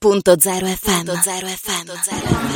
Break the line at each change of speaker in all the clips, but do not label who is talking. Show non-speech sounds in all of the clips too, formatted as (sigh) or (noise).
Radio.0 FM.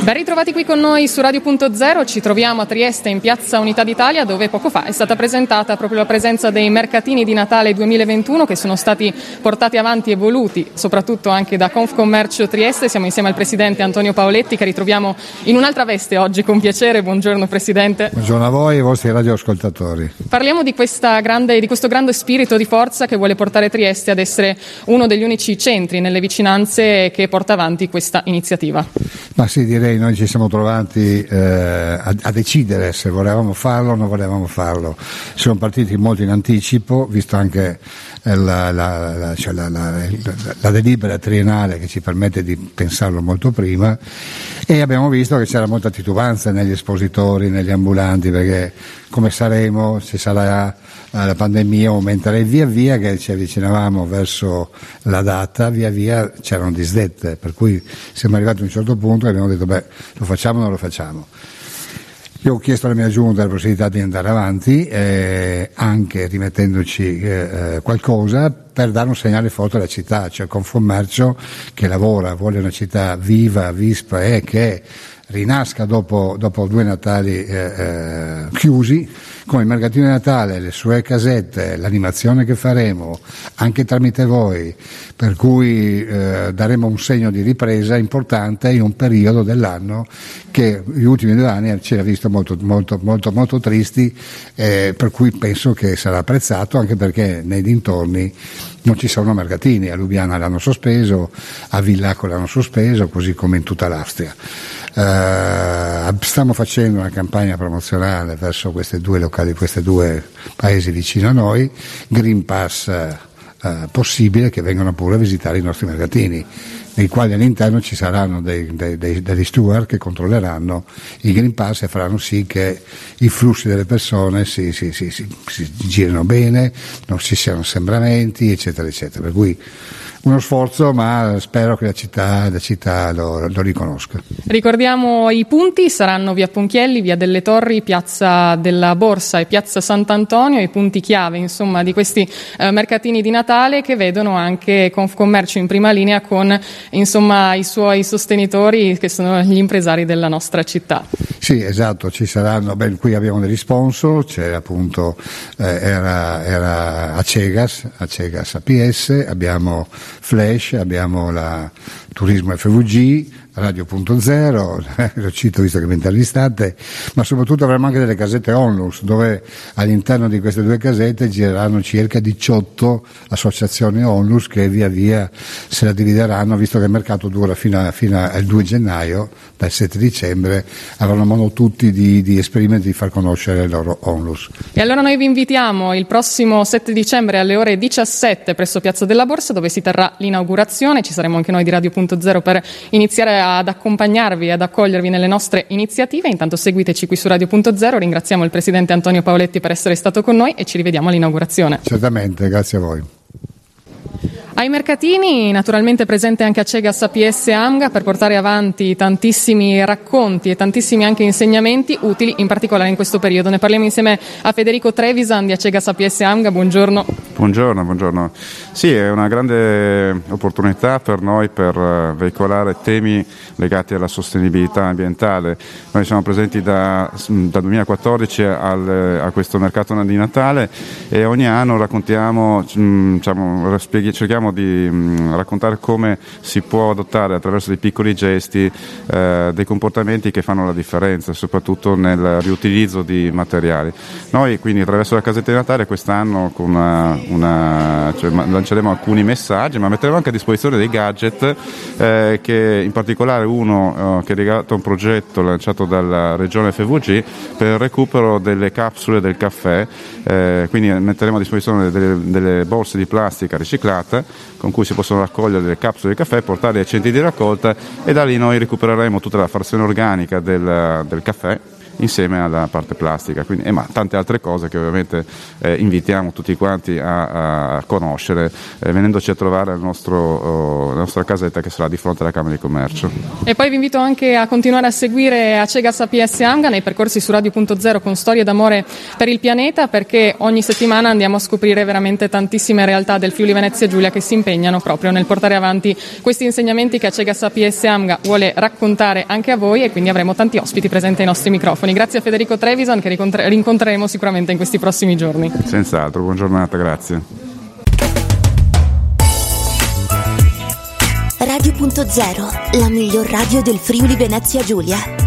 Ben ritrovati qui con noi su Radio.0, ci troviamo a Trieste in Piazza Unità d'Italia dove poco fa è stata presentata proprio la presenza dei mercatini di Natale 2021 che sono stati portati avanti e voluti soprattutto anche da Confcommercio Trieste. Siamo insieme al Presidente Antonio Paoletti che ritroviamo in un'altra veste oggi con piacere. Buongiorno Presidente.
Buongiorno a voi e ai vostri radioascoltatori.
Parliamo di, grande, di questo grande spirito di forza che vuole portare Trieste ad essere uno degli unici centri nelle vicinanze che porta avanti questa iniziativa?
Ma sì, direi noi ci siamo trovati eh, a, a, decidere se volevamo farlo o non volevamo farlo. Siamo partiti molto in anticipo, visto anche eh, la, la, la, cioè la, delibera triennale che ci permette di pensarlo molto prima e abbiamo visto che c'era molta titubanza negli espositori, negli ambulanti, perché come saremo, se sarà eh, la pandemia aumenterà e via via che ci avvicinavamo verso la data, via via c'erano disdette, per cui siamo arrivati a un certo punto e abbiamo detto beh lo facciamo o non lo facciamo. Io ho chiesto alla mia giunta la possibilità di andare avanti, eh, anche rimettendoci eh, eh qualcosa per dare un segnale forte alla città, cioè Confommercio che lavora, vuole una città viva, vispa e che rinasca dopo, dopo due Natali eh, eh, chiusi, come il mercatino di Natale, le sue casette, l'animazione che faremo, anche tramite voi, per cui eh, daremo un segno di ripresa importante in un periodo dell'anno che gli ultimi due anni ci ha visto molto, molto, molto, molto tristi, eh, per cui penso che sarà apprezzato anche perché nei dintorni non ci sono mercatini, a Lubiana l'hanno sospeso, a Villacco l'hanno sospeso, così come in tutta l'Austria. Uh, stiamo facendo una campagna promozionale verso questi due locali, questi due paesi vicino a noi, Green Pass uh, possibile che vengano pure a visitare i nostri mercatini nei quali all'interno ci saranno dei, dei, dei, degli steward che controlleranno i Green Pass e faranno sì che i flussi delle persone si, si, si, si girino bene, non ci siano assembramenti, eccetera, eccetera. Per cui uno sforzo, ma spero che la città, la città lo, lo, riconosca.
Ricordiamo i punti, saranno via Ponchielli, via delle Torri, piazza della Borsa e piazza Sant'Antonio, i punti chiave insomma, di questi eh, mercatini di Natale che vedono anche Confcommercio in prima linea con insomma, i suoi sostenitori che sono gli impresari della nostra città.
Sì, esatto, ci saranno, beh, qui abbiamo degli sponsor, c'è appunto, eh, era, era Acegas, Acegas APS, abbiamo Flash, abbiamo la Turismo FVG, Radio.0, (laughs) lo cito visto che mi intervistate, ma soprattutto avremo anche delle casette onlus dove all'interno di queste due casette gireranno circa 18 associazioni onlus che via via se la divideranno visto che il mercato dura fino, a, fino al 2 gennaio, dal 7 dicembre avranno modo tutti di, di esprimere di far conoscere il loro onlus.
E allora noi vi invitiamo il prossimo 7 dicembre alle ore 17 presso Piazza della Borsa dove si terrà l'inaugurazione, ci saremo anche noi di Radio.0 per iniziare a ad accompagnarvi e ad accogliervi nelle nostre iniziative. Intanto seguiteci qui su Radio.0. Ringraziamo il Presidente Antonio Paoletti per essere stato con noi e ci rivediamo all'inaugurazione.
Certamente, grazie a voi.
Ai mercatini naturalmente presente anche a Cegas APS Amga per portare avanti tantissimi racconti e tantissimi anche insegnamenti utili in particolare in questo periodo. Ne parliamo insieme a Federico Trevisan di Acegas APS Amga, buongiorno.
Buongiorno, buongiorno. Sì, è una grande opportunità per noi per eh, veicolare temi legati alla sostenibilità ambientale. Noi siamo presenti da, da 2014 al, a questo mercato di Natale e ogni anno raccontiamo, mm, diciamo, cerchiamo cerchiamo di mh, mm, raccontare come si può adottare attraverso dei piccoli gesti eh, dei comportamenti che fanno la differenza, soprattutto nel riutilizzo di materiali. Noi quindi attraverso la casetta di Natale quest'anno una, una, cioè, lanceremo alcuni messaggi, ma metteremo anche a disposizione dei gadget eh, che in particolare uno eh, che è legato a un progetto lanciato dalla regione FVG per il recupero delle capsule del caffè, eh, quindi metteremo a disposizione delle, delle borse di plastica riciclata con cui si possono raccogliere delle capsule di caffè, portarle ai centri di raccolta e da lì noi recupereremo tutta la frazione organica del, del caffè insieme alla parte plastica, quindi, e ma tante altre cose che ovviamente eh, invitiamo tutti quanti a, a conoscere eh, venendoci a trovare al nostro, oh, la nostra casetta che sarà di fronte alla Camera di Commercio.
E poi vi invito anche a continuare a seguire Acegas APS Amga nei percorsi su Radio.0 con storie d'amore per il pianeta perché ogni settimana andiamo a scoprire veramente tantissime realtà del Friuli Venezia Giulia che si impegnano proprio nel portare avanti questi insegnamenti che Acegas APS Amga vuole raccontare anche a voi e quindi avremo tanti ospiti presenti ai nostri microfoni. Grazie a Federico Trevisan che rincontreremo sicuramente in questi prossimi giorni.
Senz'altro, buona giornata, grazie.
Radio.0, la miglior radio del Friuli Venezia Giulia.